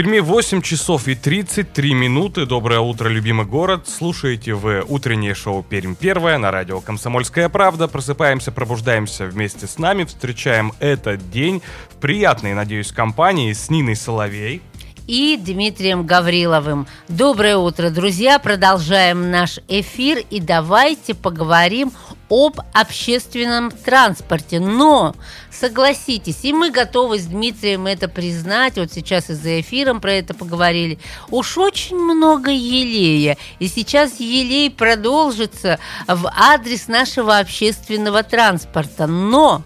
Перми 8 часов и 33 минуты. Доброе утро, любимый город. Слушаете вы утреннее шоу «Пермь первое» на радио «Комсомольская правда». Просыпаемся, пробуждаемся вместе с нами. Встречаем этот день в приятной, надеюсь, компании с Ниной Соловей. и Дмитрием Гавриловым. Доброе утро, друзья! Продолжаем наш эфир и давайте поговорим об общественном транспорте. Но, согласитесь, и мы готовы с Дмитрием это признать, вот сейчас и за эфиром про это поговорили, уж очень много елея. И сейчас елей продолжится в адрес нашего общественного транспорта. Но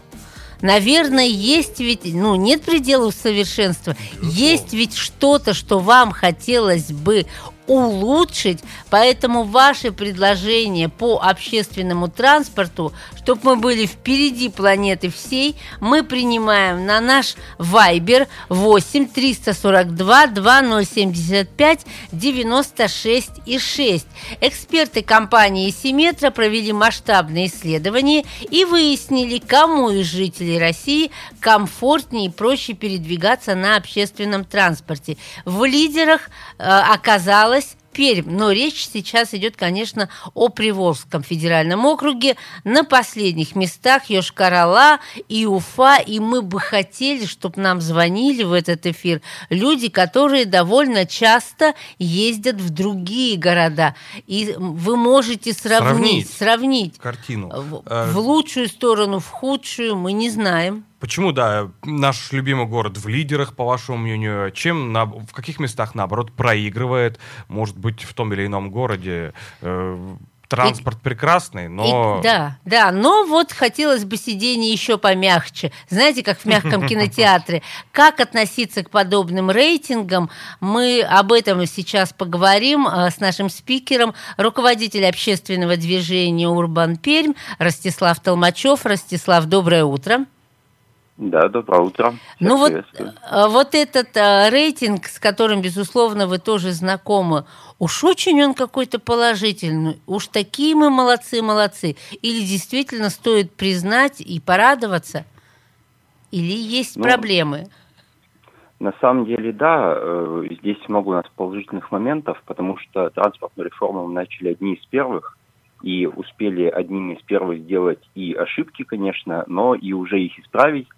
Наверное, есть ведь, ну, нет пределов совершенства. Есть ведь что-то, что вам хотелось бы улучшить, поэтому ваши предложения по общественному транспорту, чтобы мы были впереди планеты всей, мы принимаем на наш Viber 8 342 2075 96 и 6. Эксперты компании Симметра провели масштабные исследования и выяснили, кому из жителей России комфортнее и проще передвигаться на общественном транспорте. В лидерах э, оказалось Пермь. Но речь сейчас идет, конечно, о Приволжском федеральном округе. На последних местах Йошкар-Ола и Уфа. И мы бы хотели, чтобы нам звонили в этот эфир люди, которые довольно часто ездят в другие города. И вы можете сравнить, Сравнить. сравнить Картину. в, Э, в лучшую сторону, в худшую, мы не знаем. Почему, да, наш любимый город в лидерах, по вашему мнению? Чем, на, в каких местах, наоборот, проигрывает? Может быть, в том или ином городе э, транспорт прекрасный, но... И- да, да, но вот хотелось бы сиденье еще помягче. Знаете, как в мягком кинотеатре. Как относиться к подобным рейтингам? Мы об этом сейчас поговорим э, с нашим спикером, руководитель общественного движения «Урбан Пермь» Ростислав Толмачев. Ростислав, доброе утро. Да, доброе утро. Всех Ну вот, э, вот этот э, рейтинг, с которым, безусловно, вы тоже знакомы, уж очень он какой-то положительный. Уж такие мы молодцы, молодцы. Или действительно стоит признать и порадоваться? Или есть Ну, проблемы? На самом деле, да, э, здесь много у нас положительных моментов, потому что транспортную реформу мы начали одни из первых, и успели одними из первых сделать и ошибки, конечно, но и уже их исправить.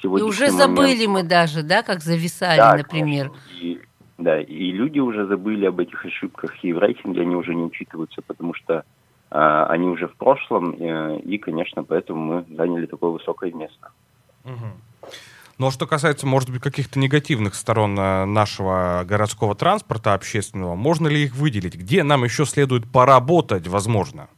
К И уже забыли мы даже, да, как зависали, Да, например. конечно. И, да, и люди уже забыли об этих ошибках, и в рейтинге они уже не учитываются, потому что а, они уже в прошлом, э, и, конечно, поэтому мы заняли такое высокое место. Мгм. Ну а что касается, может быть, каких-то негативных сторон э, нашего городского транспорта общественного, можно ли их выделить? Где нам еще следует поработать, возможно?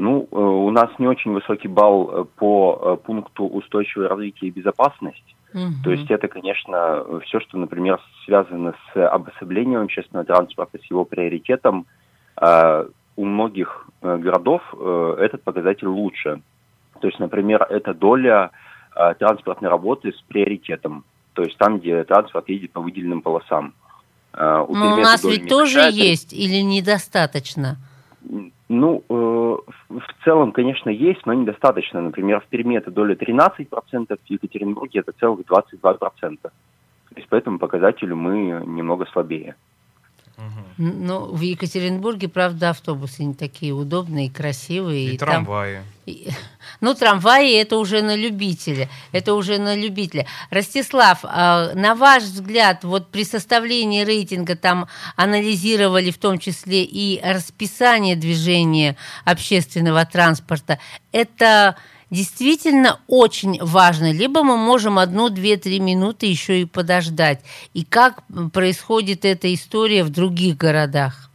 Ну, э, у нас не очень высокий балл э, по э, пункту устойчивое развитие и безопасность. Мгм. То есть это, конечно, все, что, например, связано с обособлением общественного транспорта, с его приоритетом. А У многих городов этот показатель лучше. То есть, например, это доля э, транспортной работы с приоритетом. То есть там, где транспорт едет по выделенным полосам. А, у Но у нас ведь тоже есть или недостаточно? Ну, э, в целом, конечно, есть, но недостаточно. Например, в Перми это доля 13%, в Екатеринбурге это целых 22%. То есть по этому показателю мы немного слабее. Ну, в Екатеринбурге, правда, автобусы не такие удобные и красивые. И, там- трамваи. И- Ну, трамваи это уже на любителя. Это уже на любителя. Ростислав, а, на ваш взгляд, вот при составлении рейтинга там анализировали в том числе и расписание движения общественного транспорта. Это действительно очень важно. Либо мы можем одну, две, три минуты еще и подождать. И как происходит эта история в других городах?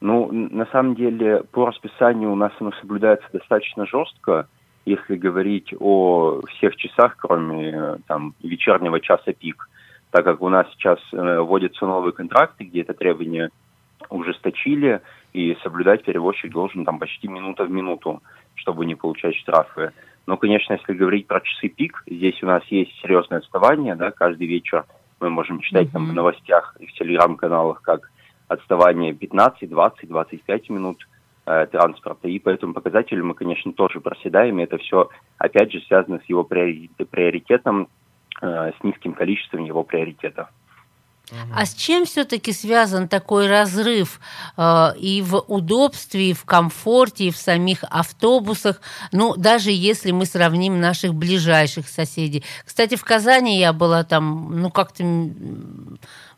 Ну, на самом деле, по расписанию у нас оно соблюдается достаточно жестко, если говорить о всех часах, кроме э, там вечернего часа пик, так как у нас сейчас э, вводятся новые контракты, где это требование ужесточили, и соблюдать перевозчик должен там почти минута в минуту, чтобы не получать штрафы. Но, конечно, если говорить про часы пик, здесь у нас есть серьезное отставание, да, каждый вечер мы можем читать mm-hmm. там в новостях и в телеграм-каналах, как отставание 15, 20, 25 минут э, транспорта. И по этому показателю мы, конечно, тоже проседаем. И это все, опять же, связано с его приоритетом, э, с низким количеством его приоритетов. А с чем все-таки связан такой разрыв э, и в удобстве, и в комфорте, и в самих автобусах? Ну, даже если мы сравним наших ближайших соседей. Кстати, в Казани я была там, ну, как-то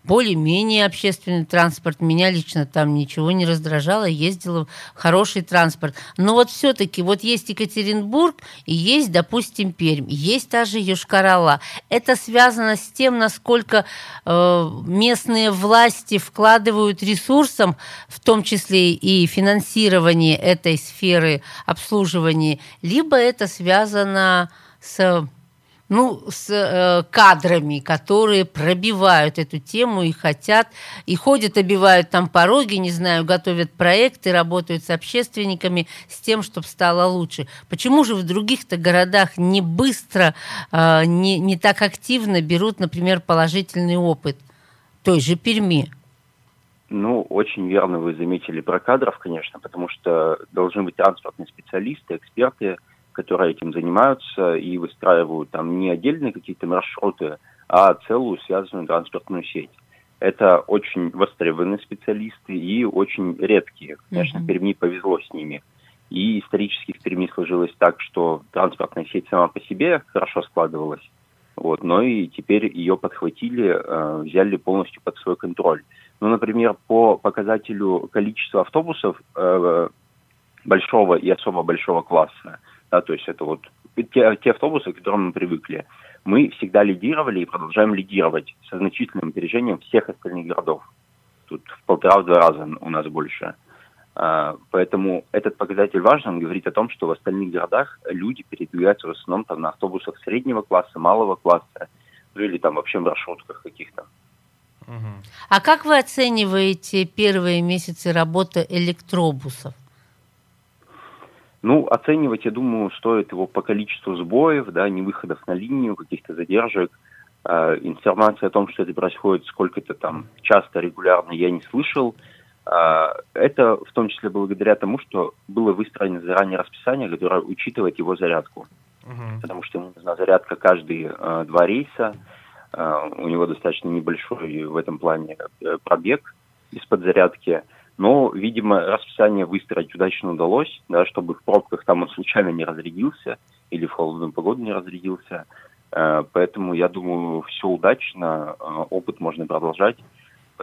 более-менее общественный транспорт. Меня лично там ничего не раздражало, ездила в хороший транспорт. Но вот все-таки вот есть Екатеринбург и есть, допустим, Пермь, есть та же Южкарала. Это связано с тем, насколько э, местные власти вкладывают ресурсом, в том числе и финансирование этой сферы обслуживания, либо это связано с ну, с э, кадрами, которые пробивают эту тему и хотят, и ходят, обивают там пороги, не знаю, готовят проекты, работают с общественниками с тем, чтобы стало лучше. Почему же в других-то городах не быстро, э, не, не так активно берут, например, положительный опыт той же Перми? Ну, очень верно вы заметили про кадров, конечно, потому что должны быть транспортные специалисты, эксперты, которые этим занимаются и выстраивают там не отдельные какие-то маршруты, а целую связанную транспортную сеть. Это очень востребованные специалисты и очень редкие. Конечно, mm-hmm. Перми повезло с ними. И исторически в Перми сложилось так, что транспортная сеть сама по себе хорошо складывалась. Вот, но и теперь ее подхватили, э, взяли полностью под свой контроль. Ну, например, по показателю количества автобусов э, большого и особо большого класса, да, то есть это вот те, те автобусы, к которым мы привыкли. Мы всегда лидировали и продолжаем лидировать со значительным опережением всех остальных городов. Тут в полтора-два раза у нас больше. А, поэтому этот показатель важен, он говорит о том, что в остальных городах люди передвигаются в основном там, на автобусах среднего класса, малого класса, ну или там вообще в маршрутках каких-то. А как вы оцениваете первые месяцы работы электробусов? Ну, оценивать, я думаю, стоит его по количеству сбоев, да, не выходов на линию, каких-то задержек. Э, информация о том, что это происходит сколько-то там часто, регулярно, я не слышал. Э, это в том числе благодаря тому, что было выстроено заранее расписание, которое учитывает его зарядку. Uh-huh. Потому что ему нужна зарядка каждые э, два рейса. Э, у него достаточно небольшой в этом плане э, пробег из-под зарядки. Но, видимо, расписание выстроить удачно удалось, да, чтобы в пробках там он случайно не разрядился или в холодную погоду не разрядился. Э, поэтому, я думаю, все удачно, э, опыт можно продолжать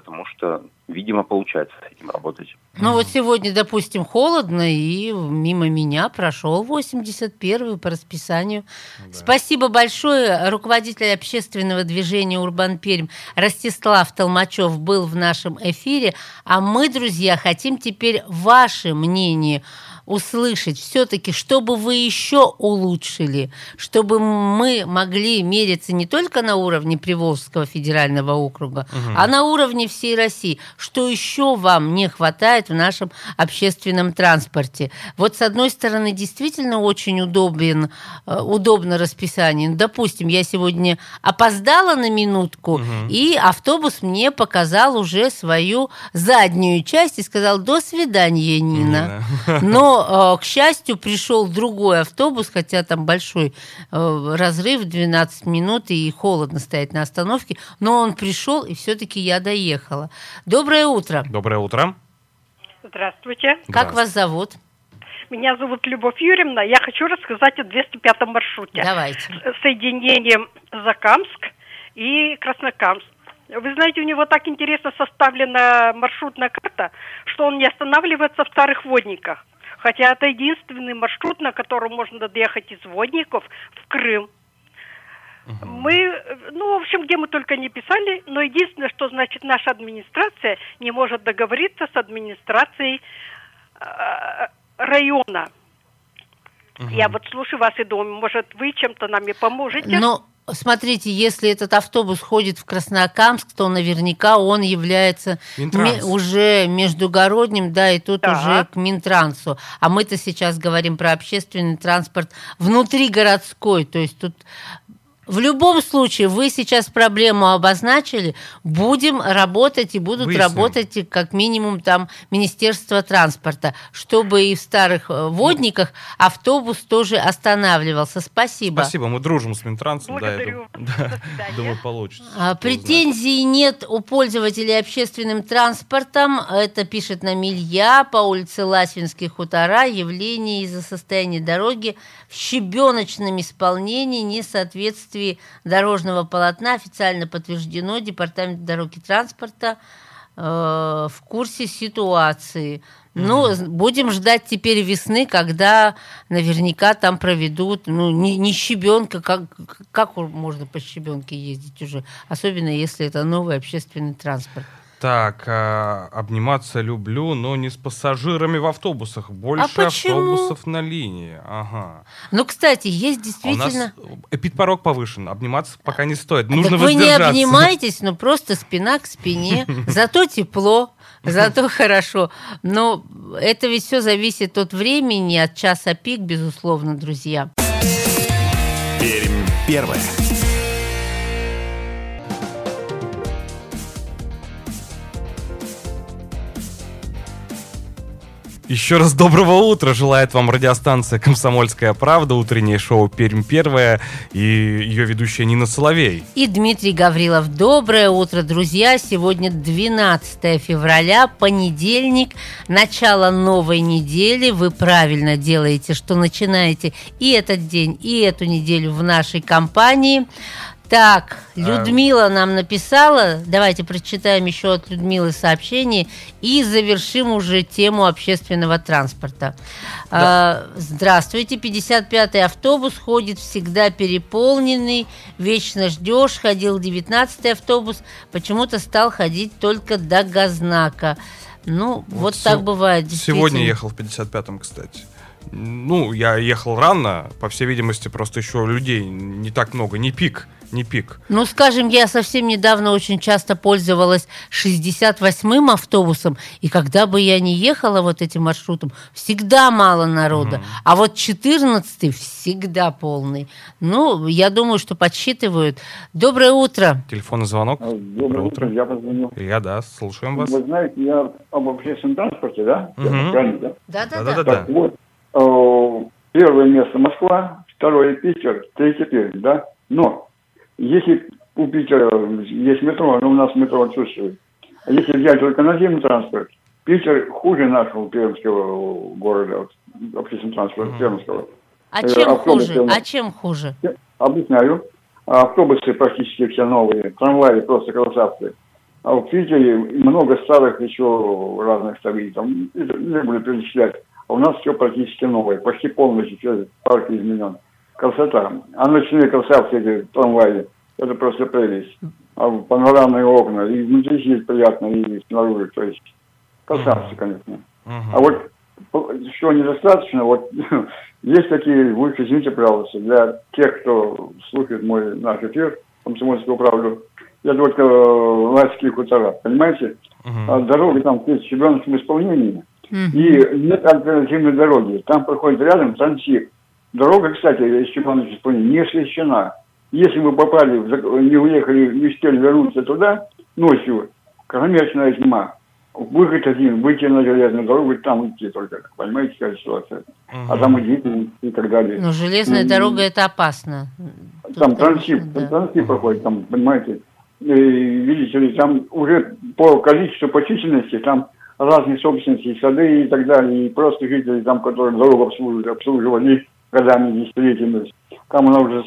потому что, видимо, получается с этим работать. Ну вот сегодня, допустим, холодно, и мимо меня прошел 81-й по расписанию. Да. Спасибо большое. Руководитель общественного движения «Урбан Пермь» Ростислав Толмачев был в нашем эфире. А мы, друзья, хотим теперь ваше мнение – услышать все-таки, чтобы вы еще улучшили, чтобы мы могли мериться не только на уровне Приволжского федерального округа, угу. а на уровне всей России. Что еще вам не хватает в нашем общественном транспорте? Вот с одной стороны, действительно очень удобен, э, удобно расписание. Допустим, я сегодня опоздала на минутку, угу. и автобус мне показал уже свою заднюю часть и сказал «до свидания, Нина». Нина. Но Э, к счастью, пришел другой автобус, хотя там большой э, разрыв, 12 минут, и холодно стоять на остановке, но он пришел, и все-таки я доехала. Доброе утро. Доброе утро. Здравствуйте. Как вас зовут? Меня зовут Любовь Юрьевна. Я хочу рассказать о 205 маршруте. Давайте. Соединением Закамск и Краснокамск. Вы знаете, у него так интересно составлена маршрутная карта, что он не останавливается в старых водниках. Хотя это единственный маршрут, на котором можно доехать из Водников в Крым. Мы, ну, в общем, где мы только не писали, но единственное, что значит наша администрация не может договориться с администрацией э, района. Я вот слушаю вас и думаю, может, вы чем-то нам и поможете? Но смотрите, если этот автобус ходит в Краснокамск, то наверняка он является ме- уже междугородним, да, и тут Так. уже к Минтрансу. А мы-то сейчас говорим про общественный транспорт внутригородской, то есть тут в любом случае, вы сейчас проблему обозначили, будем работать и будут Выясним. работать и как минимум там Министерство транспорта, чтобы и в старых э, водниках автобус тоже останавливался. Спасибо. Спасибо, мы дружим с Минтрансом. да, я Благодарю. дум- да, думаю, получится. А. Претензий нет у пользователей общественным транспортом. Это пишет нам Илья по улице Ласвинские хутора. Явление из-за состояния дороги в щебеночном исполнении, несоответствии дорожного полотна официально подтверждено Департамент дороги транспорта э, в курсе ситуации. Ну, з- будем ждать теперь весны, когда наверняка там проведут, ну, не, не щебенка, как, как можно по щебенке ездить уже, особенно если это новый общественный транспорт. Так, а, обниматься люблю, но не с пассажирами в автобусах. Больше А почему? автобусов на линии. Ага. Ну, кстати, есть А у нас действительно... эпидпорог повышен. Обниматься пока не стоит. Так Нужно вы не обнимаетесь, но просто спина к спине. Зато тепло, зато хорошо. Но это ведь все зависит от времени, от часа пик, безусловно, друзья. Пермь первое. Еще раз доброго утра желает вам радиостанция «Комсомольская правда», утреннее шоу «Пермь первое» и ее ведущая Нина Соловей. И Дмитрий Гаврилов. Доброе утро, друзья. Сегодня 12 февраля, понедельник, начало новой недели. Вы правильно делаете, что начинаете и этот день, и эту неделю в нашей компании. Так, Людмила нам написала, давайте прочитаем еще от Людмилы сообщение и завершим уже тему общественного транспорта. А, здравствуйте, 55-й автобус ходит всегда переполненный, вечно ждешь, ходил 19-й автобус, почему-то стал ходить только до Газнака. Ну, вот, се- так бывает. Сегодня ехал в 55-м, кстати. Ну, я ехал рано, по всей видимости, просто еще людей не так много, не пик, не пик. Ну, скажем, я совсем недавно очень часто пользовалась 68-м автобусом, и когда бы я не ехала вот этим маршрутом, всегда мало народа. А вот 14-й всегда полный. Ну, я думаю, что подсчитывают. Доброе утро. Телефонный звонок. Доброе утро, я позвонил. Я, да, слушаем вас. Вы знаете, я об общественном транспорте, да? Мгм. Правильно, да? Да-да-да. Так вот, э, первое место Москва, второе Питер, третье Пермь, да? Но если у Питера есть метро, но у нас метро отсутствует, а если взять только наземный транспорт, Питер хуже нашего пермского города, общественного транспорта пермского. А Э, чем автобус хуже? А чем хуже? Я Объясняю. Автобусы практически все новые, трамваи просто красавцы. А в Питере много старых еще разных стоит, там не буду перечислять. А у нас все практически новое, почти полностью все парк изменен. Красота. А ночные красавцы эти трамваи, это просто прелесть. А панорамные окна, и внутри сидеть приятно, и снаружи, то есть красавцы, конечно. А вот что недостаточно, вот есть такие, вы извините, пожалуйста, для тех, кто слушает мой наш эфир, комсомольскую правду, я только э, Лайские хутора, понимаете? Мгм. А дорога там в щебеночном исполнении, И нет альтернативной дороги. Там проходит рядом трансит. Дорога, кстати, из щебеночного исполнения не освещена. Если вы попали, не уехали, не успели вернуться туда ночью, кромешная зима. Выход один, выйти на железную дорогу, и там идти только. Понимаете, какая ситуация? А там и дети и так далее. Ну, железная М. дорога это опасно. Тут, Там трансит, да. трансит проходит, там, понимаете. И, видите ли, там уже по количеству, по численности, там разные собственности, сады и так далее, и просто жители там, которые дорогу обслуживают, обслуживали годами, десятилетиями. Там она уже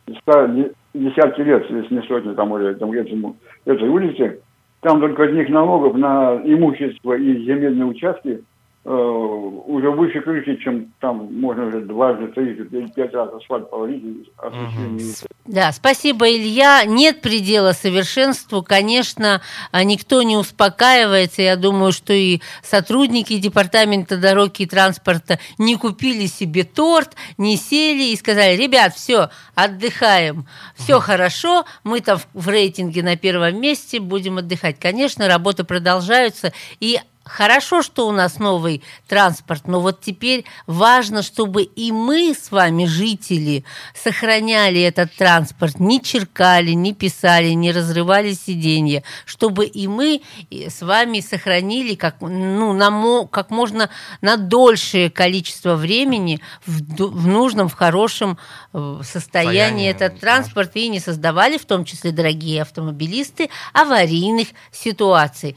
десятки лет, если не сотни, там уже там, этому, этой улице. Там только одних налогов на имущество и земельные участки уже выше крыши, чем там можно уже дважды, трижды, пять раз асфальт повалить. Освещение. Да, спасибо, Илья. Нет предела совершенству. Конечно, а, никто не успокаивается. Я думаю, что и сотрудники Департамента дороги и транспорта не купили себе торт, не сели и сказали, ребят, все, отдыхаем, все хорошо, мы там в рейтинге на первом месте, будем отдыхать. Конечно, работы продолжаются, и Хорошо, что у нас новый транспорт, но вот теперь важно, чтобы и мы с вами, жители, сохраняли этот транспорт, не черкали, не писали, не разрывали сиденья, чтобы и мы с вами сохранили как, ну, на, как можно на дольшее количество времени в, в нужном, в хорошем э, состоянии Состояние, этот транспорт и не создавали, в том числе дорогие автомобилисты, аварийных ситуаций.